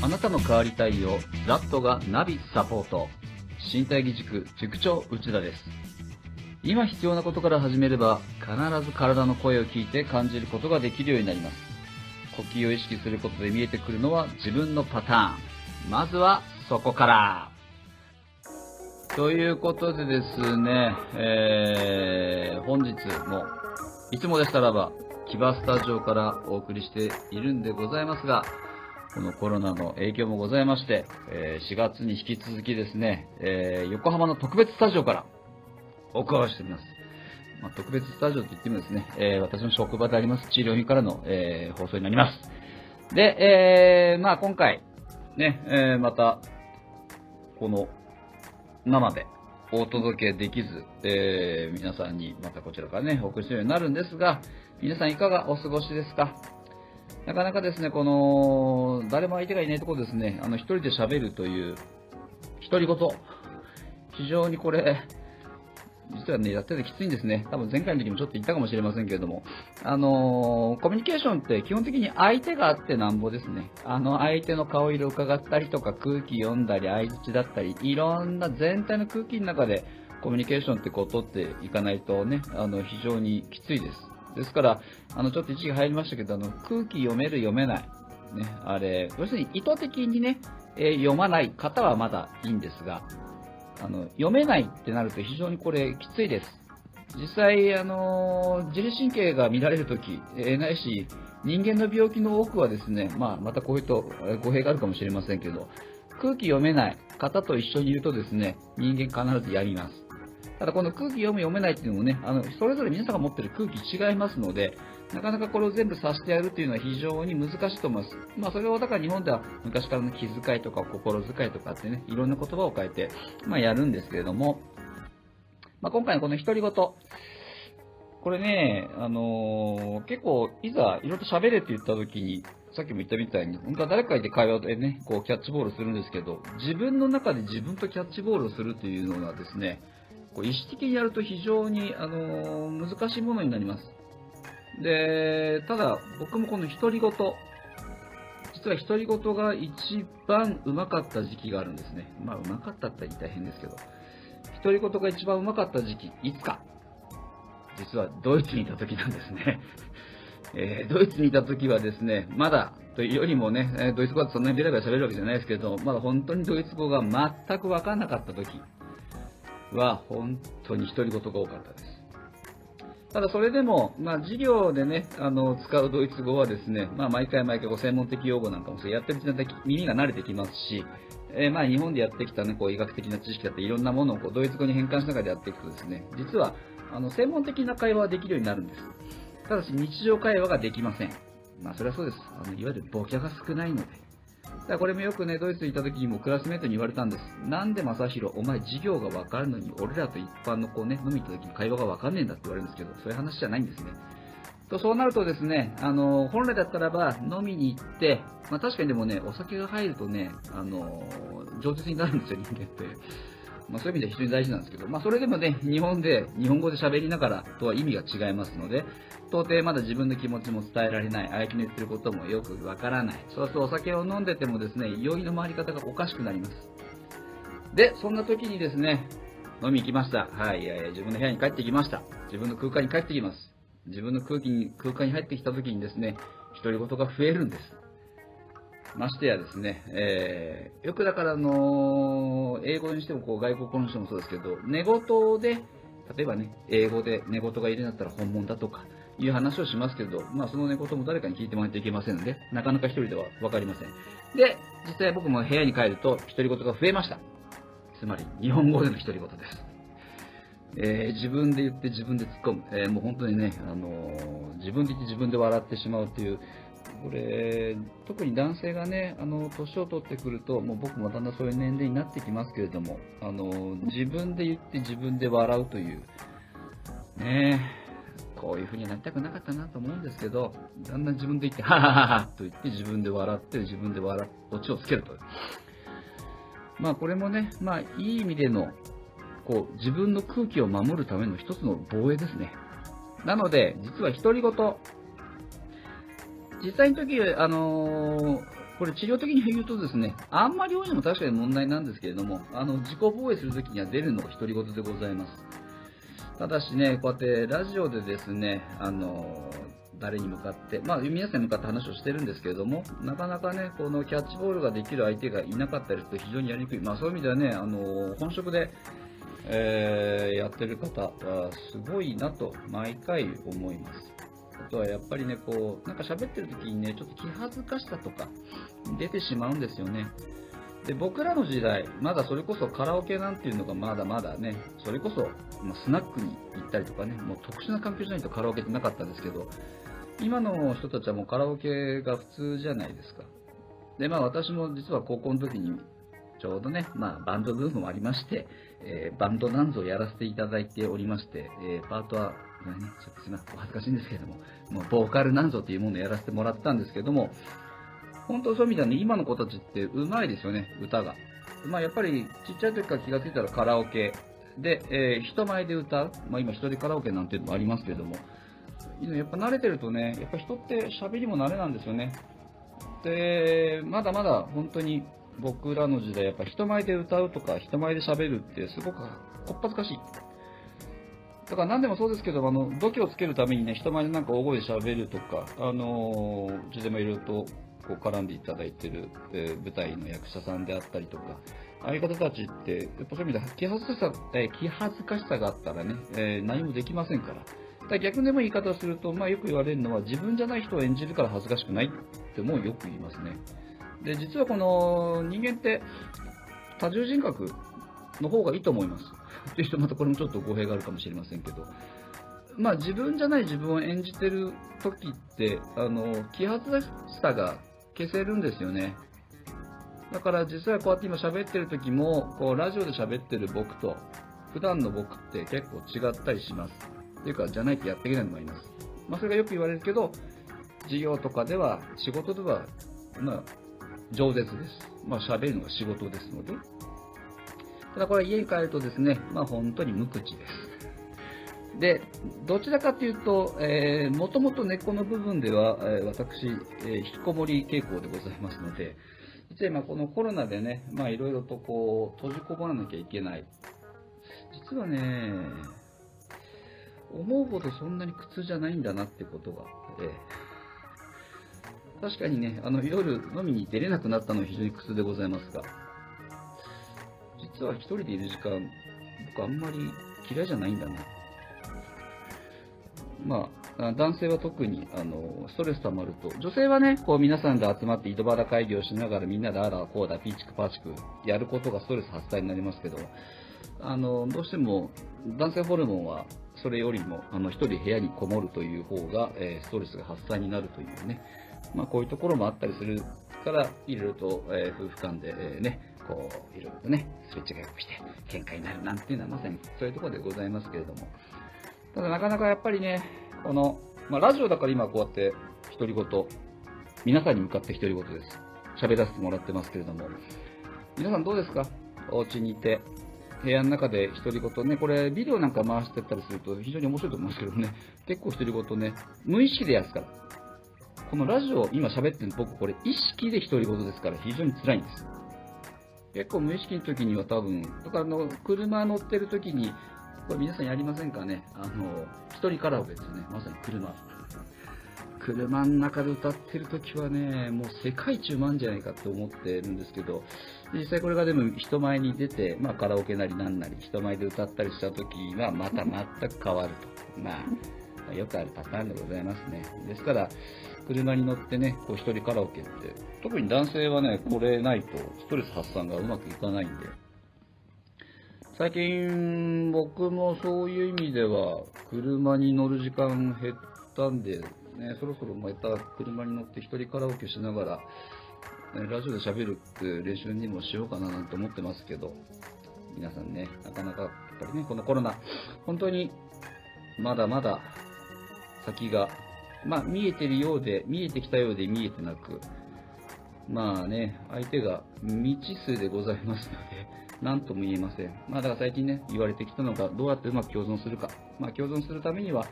あなたの変わりたいをラットがナビサポート。身体義塾塾長内田です。今必要なことから始めれば必ず体の声を聞いて感じることができるようになります。呼吸を意識することで見えてくるのは自分のパターン。まずはそこから。ということでですね、えー、本日もいつもでしたらば木場スタジオからお送りしているんでございますが、このコロナの影響もございまして、え4月に引き続きですね、え、横浜の特別スタジオからお伺いしております。まあ、特別スタジオと言ってもですね、えー、私の職場であります治療院からの、えー、放送になります。で、えー、まあ今回、ね、え、また、この生でお届けできず、え、皆さんにまたこちらからね、お送りするようになるんですが、皆さんいかがお過ごしですか？なかなかですね、この、誰も相手がいないところですね、あの、一人で喋るという、独り言。非常にこれ、実はね、やっててきついんですね。多分前回の時もちょっと言ったかもしれませんけれども、あのー、コミュニケーションって基本的に相手があってなんぼですね。あの、相手の顔色を伺ったりとか、空気読んだり、相槌だったり、いろんな全体の空気の中でコミュニケーションってこう取っていかないとね、あの、非常にきついです。ですから、あの、ちょっと一時入りましたけど、あの、空気読める読めない。ね、あれ、要するに意図的にね、えー、読まない方はまだいいんですが、あの、読めないってなると非常にこれきついです。実際、あの、自律神経が乱れるとき、えー、ないし、人間の病気の多くはですね、まあ、またこういうと語弊があるかもしれませんけど、空気読めない方と一緒にいるとですね、人間必ずやります。ただこの空気読む読めないっていうのもね、あの、それぞれ皆さんが持ってる空気違いますので、なかなかこれを全部させてやるっていうのは非常に難しいと思います。まあそれをだから日本では昔からの気遣いとか心遣いとかってね、いろんな言葉を変えて、まあやるんですけれども、まあ今回のこの独り言、これね、あのー、結構いざいろいろと喋れって言った時に、さっきも言ったみたいに、本当は誰かいて会話でね、こうキャッチボールするんですけど、自分の中で自分とキャッチボールをするというのはですね、こう意識的にやると非常に、あのー、難しいものになります。で、ただ、僕もこの独り言、実は独り言が一番うまかった時期があるんですね。まあ、うまかったって言ったら変ですけど、独り言が一番うまかった時期、いつか。実はドイツにいた時なんですね。えー、ドイツにいた時はですね、まだ、というよりもね、ドイツ語はそんなにベラベラ喋るわけじゃないですけど、まだ本当にドイツ語が全くわかんなかった時は、本当に独り言が多かったです。ただそれでも、まあ、授業でね、あの、使うドイツ語はですね、まあ、毎回毎回こう専門的用語なんかもそうやってるうちに耳が慣れてきますし、えー、まあ、日本でやってきたね、こう、医学的な知識だったり、いろんなものをこう、ドイツ語に変換しながらやっていくとですね、実は、あの、専門的な会話はできるようになるんです。ただし、日常会話ができません。まあ、それはそうです。あの、いわゆるボキャが少ないので。だこれもよくね、ドイツに行った時にもクラスメートに言われたんです。なんで正宏、お前授業がわかるのに、俺らと一般の子ね、飲み行った時に会話がわかんねえんだって言われるんですけど、そういう話じゃないんですね。とそうなるとですね、あの、本来だったらば飲みに行って、まあ確かにでもね、お酒が入るとね、あの、上手になるんですよ、人間って。まあ、そういう意味では非常に大事なんですけど、まあ、それでもね、日本で、日本語で喋りながらとは意味が違いますので、到底まだ自分の気持ちも伝えられない、相手の言ってることもよくわからない。そうするとお酒を飲んでてもですね、酔いの回り方がおかしくなります。で、そんな時にですね、飲み行きました。はい、いやいや、自分の部屋に帰ってきました。自分の空間に帰ってきます。自分の空気に、空間に入ってきた時にですね、独り言が増えるんです。ましてやですね、えー、よくだからあの英語にしてもこう外国語の人もそうですけど、寝言で、例えばね、英語で寝言がいるんだったら本物だとか、いう話をしますけど、まあその寝言も誰かに聞いてもらっていけませんので、なかなか一人ではわかりません。で、実際僕も部屋に帰ると独り言が増えました。つまり、日本語での独り言です。えー、自分で言って自分で突っ込む。えー、もう本当にね、あの、自分で言って自分で笑ってしまうっていう、これ、特に男性がね、あの、年を取ってくると、もう僕もだんだんそういう年齢になってきますけれども、あの、自分で言って自分で笑うという、ねこういう風になりたくなかったなと思うんですけど、だんだん自分で言って、ははははと言って自分で笑って自分で笑っ、オチをつけると。まあこれもね、まあいい意味での、こう、自分の空気を守るための一つの防衛ですね。なので、実は独り言、実際の時、あのー、これ治療的に言うとですね、あんまり多いのも確かに問題なんですけれども、あの、自己防衛するときには出るのが独り言でございます。ただしね、こうやってラジオでですね、あの、誰に向かって、まあ、皆さんに向かって話をしてるんですけれども、なかなかね、このキャッチボールができる相手がいなかったりすると非常にやりにくい。まあ、そういう意味ではね、あの、本職で、えー、やってる方はすごいなと毎回思います。あとはやっぱりね、こう、なんか喋ってる時にね、ちょっと気恥ずかしさとか出てしまうんですよね。で、僕らの時代、まだそれこそカラオケなんていうのがまだまだね、それこそ、まスナックに行ったりとかね、もう特殊な環境じゃないとカラオケってなかったんですけど、今の人たちはもうカラオケが普通じゃないですか。で、まあ私も実は高校の時にちょうどね、まあバンドブームもありまして、えー、バンドなんぞをやらせていただいておりまして、えー、パートは、ね、ちょっとすみません、お恥ずかしいんですけれども、もうボーカルなんぞっていうものをやらせてもらったんですけども、本当そういう意味ではね、今の子たちって上手いですよね、歌が。まあやっぱりちっちゃい時から気がついたらカラオケで、えー、人前で歌う。まあ今一人カラオケなんていうのもありますけれども、やっぱ慣れてるとね、やっぱ人って喋りも慣れなんですよね。で、まだまだ本当に僕らの時代、やっぱ人前で歌うとか人前で喋るってすごくこっぱずかしい。だから何でもそうですけど、あの、度胸をつけるためにね、人前でなんか大声で喋るとか、あのー、うちでもいろいろとこう絡んでいただいてる、えー、舞台の役者さんであったりとか、ああいう方たちって、やっぱそういう意味で気恥ずかしさ、えー、気恥ずかしさがあったらね、えー、何もできませんから。だ逆でも言い方をすると、まあよく言われるのは、自分じゃない人を演じるから恥ずかしくないってもよく言いますね。で、実はこの人間って多重人格の方がいいと思います。っていう人、またこれもちょっと語弊があるかもしれませんけど、まあ自分じゃない自分を演じてる時って、あの、気恥ずかしさが消せるんですよね。だから実はこうやって今喋ってる時も、こうラジオで喋ってる僕と、普段の僕って結構違ったりします。っていうか、じゃないとやっていけないのもあります。まあそれがよく言われるけど、授業とかでは、仕事では、まあ、饒舌です。まあ、喋るのが仕事ですので。ただこれ家に帰るとですね、まあ本当に無口です。で、どちらかというと、えー、もともと根っこの部分では、え、私、えー、引きこもり傾向でございますので、実は今このコロナでね、まあいろいろとこう、閉じこもらなきゃいけない。実はね、思うほどそんなに苦痛じゃないんだなってことが、えー確かにね、あの、夜飲みに出れなくなったのは非常に苦痛でございますが、実は一人でいる時間、僕あんまり嫌いじゃないんだな。まあ、男性は特に、あの、ストレス溜まると、女性はね、こう皆さんで集まって井戸端会議をしながらみんなであらこうだ、ピーチクパーチクやることがストレス発散になりますけど、あの、どうしても男性ホルモンはそれよりも、あの、一人部屋にこもるという方が、えー、ストレスが発散になるというね、まあ、こういうところもあったりするから、いろいろと、えー、夫婦間で、えー、ね、こう、いろいろとね、すれ違いをして、喧嘩になるなんていうのはまさにそういうところでございますけれども。ただなかなかやっぱりね、この、まあ、ラジオだから今こうやって独り言、皆さんに向かって独り言です。喋らせてもらってますけれども。皆さんどうですか？お家にいて、部屋の中で独り言ね、これビデオなんか回してったりすると非常に面白いと思うんですけどね、結構独り言ね、無意識でやすから。このラジオ、今喋ってる僕、これ意識で独り言ですから非常に辛いんです。結構無意識の時には多分、とかあの、車乗ってる時に、これ皆さんやりませんかね？あの、一人カラオケですね。まさに車。車の中で歌ってる時はね、もう世界一うまいんじゃないかって思ってるんですけど、実際これがでも人前に出て、まあカラオケなりなんなり、人前で歌ったりした時はまた全く変わると。まあ、よくあるパターンでございますね。ですから、車に乗ってね、こう一人カラオケって、特に男性はね、これないとストレス発散がうまくいかないんで、最近僕もそういう意味では、車に乗る時間減ったんで、ね、そろそろまた車に乗って一人カラオケしながら、ラジオで喋るって練習にもしようかななんて思ってますけど、皆さんね、なかなかやっぱりね、このコロナ、本当にまだまだ先がまあ、見えてるようで、見えてきたようで見えてなく、まあね、相手が未知数でございますので、何とも言えません。まあだから最近ね、言われてきたのが、どうやってうまく共存するか。まあ共存するためには、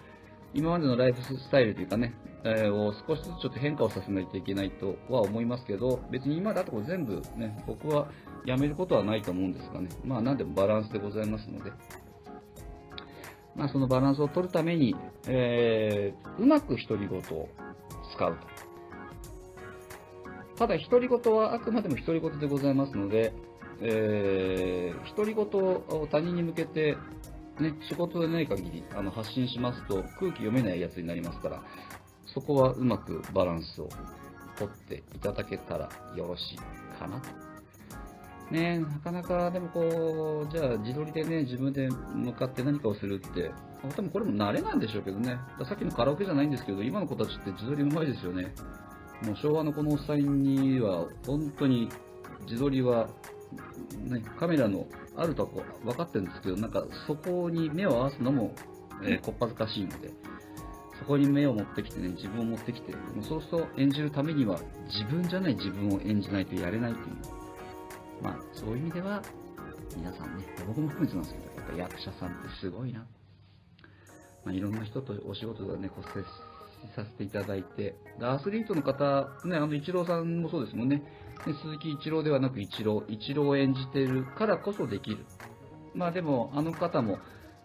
今までのライフスタイルというかね、えー、を少しずつちょっと変化をさせないといけないとは思いますけど、別に今だと全部ね、僕はやめることはないと思うんですがね、まあ何でもバランスでございますので、まあそのバランスを取るために、えー、うまく独り言を使うと。ただ、独り言はあくまでも独り言でございますので、えー、独り言を他人に向けて、ね、仕事でない限りあの発信しますと空気読めないやつになりますから、そこはうまくバランスを取っていただけたらよろしいかなと。ねなかなかでもこう、じゃあ自撮りでね、自分で向かって何かをするって、多分これも慣れなんでしょうけどね。さっきのカラオケじゃないんですけど、今の子たちって自撮りうまいですよね。もう昭和のこのおっさんには、本当に自撮りはね、カメラのあるとこ分かってるんですけど、なんかそこに目を合わすのも、えー、こっぱずかしいので、そこに目を持ってきてね、自分を持ってきて、もうそうすると演じるためには自分じゃない自分を演じないとやれないという。まあ、そういう意味では、皆さんね、僕も含めてなんですけど、やっぱ役者さんってすごいな。まあ、いろんな人とお仕事がね、こう接させていただいて、アスリートの方、ね、あの、イチローさんもそうですもんね。ね鈴木一郎ではなくイチロー、イチローを演じてるからこそできる。まあでも、あの方も、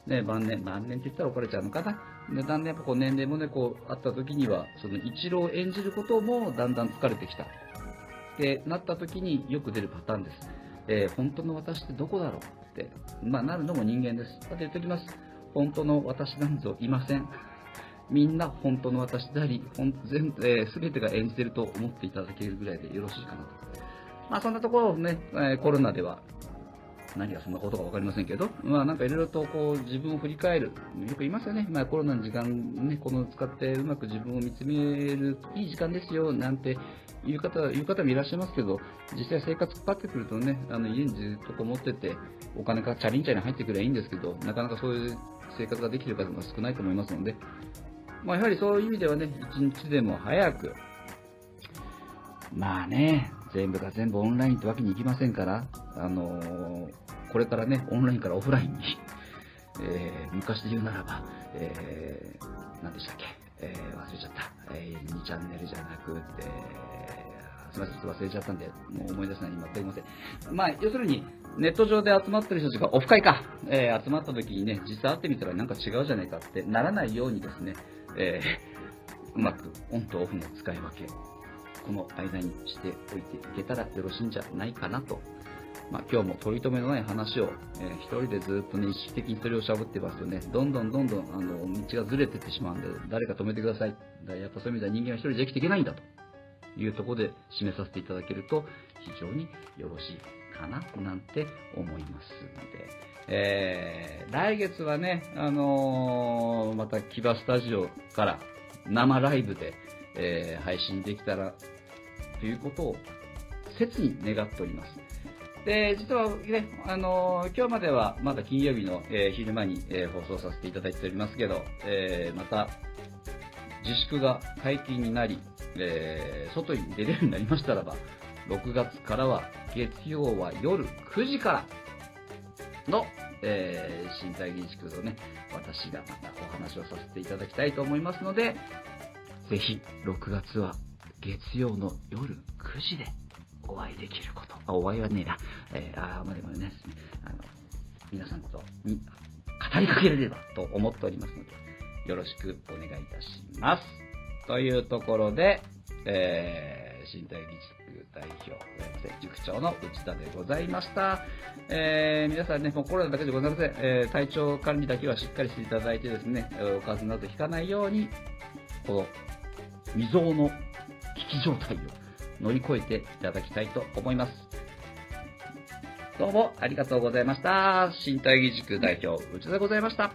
ね、晩年、晩年って言ったら怒られちゃうのかな。でだんだんやっぱこう年齢もね、こう、あった時には、その一郎を演じることもだんだん疲れてきた。ってなった時によく出るパターンです。えー、本当の私ってどこだろうって、まあなるのも人間です。だって言っておきます。本当の私なんぞいません。みんな本当の私であり、全えー、全てが演じてると思っていただけるぐらいでよろしいかなと。まあそんなところをね、えー、コロナでは何がそんなことか分かりませんけど、まあなんかいろいろとこう自分を振り返る、よく言いますよね、まあコロナの時間ね、この使ってうまく自分を見つめるいい時間ですよ、なんていう方、いう方もいらっしゃいますけど、実際生活かかってくるとね、あの家にずっとこもってて、お金がチャリンチャリン入ってくればいいんですけど、なかなかそういう生活ができる方も少ないと思いますので、まあ、やはりそういう意味ではね、一日でも早く、まあね、全部が全部オンラインってわけにいきませんから、あの、これからね、オンラインからオフラインに、えー、昔で言うならば、えー、何でしたっけ、えー、忘れちゃった、えー、2チャンネルじゃなくて、すみません、ちょっと忘れちゃったんで、もう思い出せない今、すいません。まあ、要するに、ネット上で集まってる人たちがオフ会か、えー、集まった時にね、実際会ってみたらなんか違うじゃないかってならないようにですね、えー、うまくオンとオフの使い分け、この間にしておいていけたらよろしいんじゃないかなと。まあ、今日も取り留めのない話を、えー、一人でずっとね、意識的にそれをしゃぶってますとね、どんどんどんどん、あの、道がずれてってしまうんで、誰か止めてください。だやっぱそういう意味では人間は一人で生きていけないんだというところで締めさせていただけると、非常によろしいかな、なんて思いますので、えー、来月はね、あのー、またキバスタジオから生ライブで、えー、配信できたらということを切に願っております。で、実はね、あのー、今日まではまだ金曜日の、えー、昼間に、えー、放送させていただいておりますけど、えまた自粛が解禁になり、え外に出れるようになりましたらば、6月からは月曜は夜9時からの、えー、身体技術をね、私がまたお話をさせていただきたいと思いますので、ぜひ6月は月曜の夜9時でお会いできること。あ、お会いはねえな。えー、あまあでもね、あの、皆さんとに語りかけられればと思っておりますので、よろしくお願いいたします。というところで、えー、身体技術代表、塾長の内田でございました。えー、皆さんね、もうコロナだけでございません。えー、体調管理だけはしっかりしていただいてですね、お風邪などひかないように、この未曾有の危機状態を乗り越えていただきたいと思います。どうもありがとうございました。身体義塾代表、内田でございました。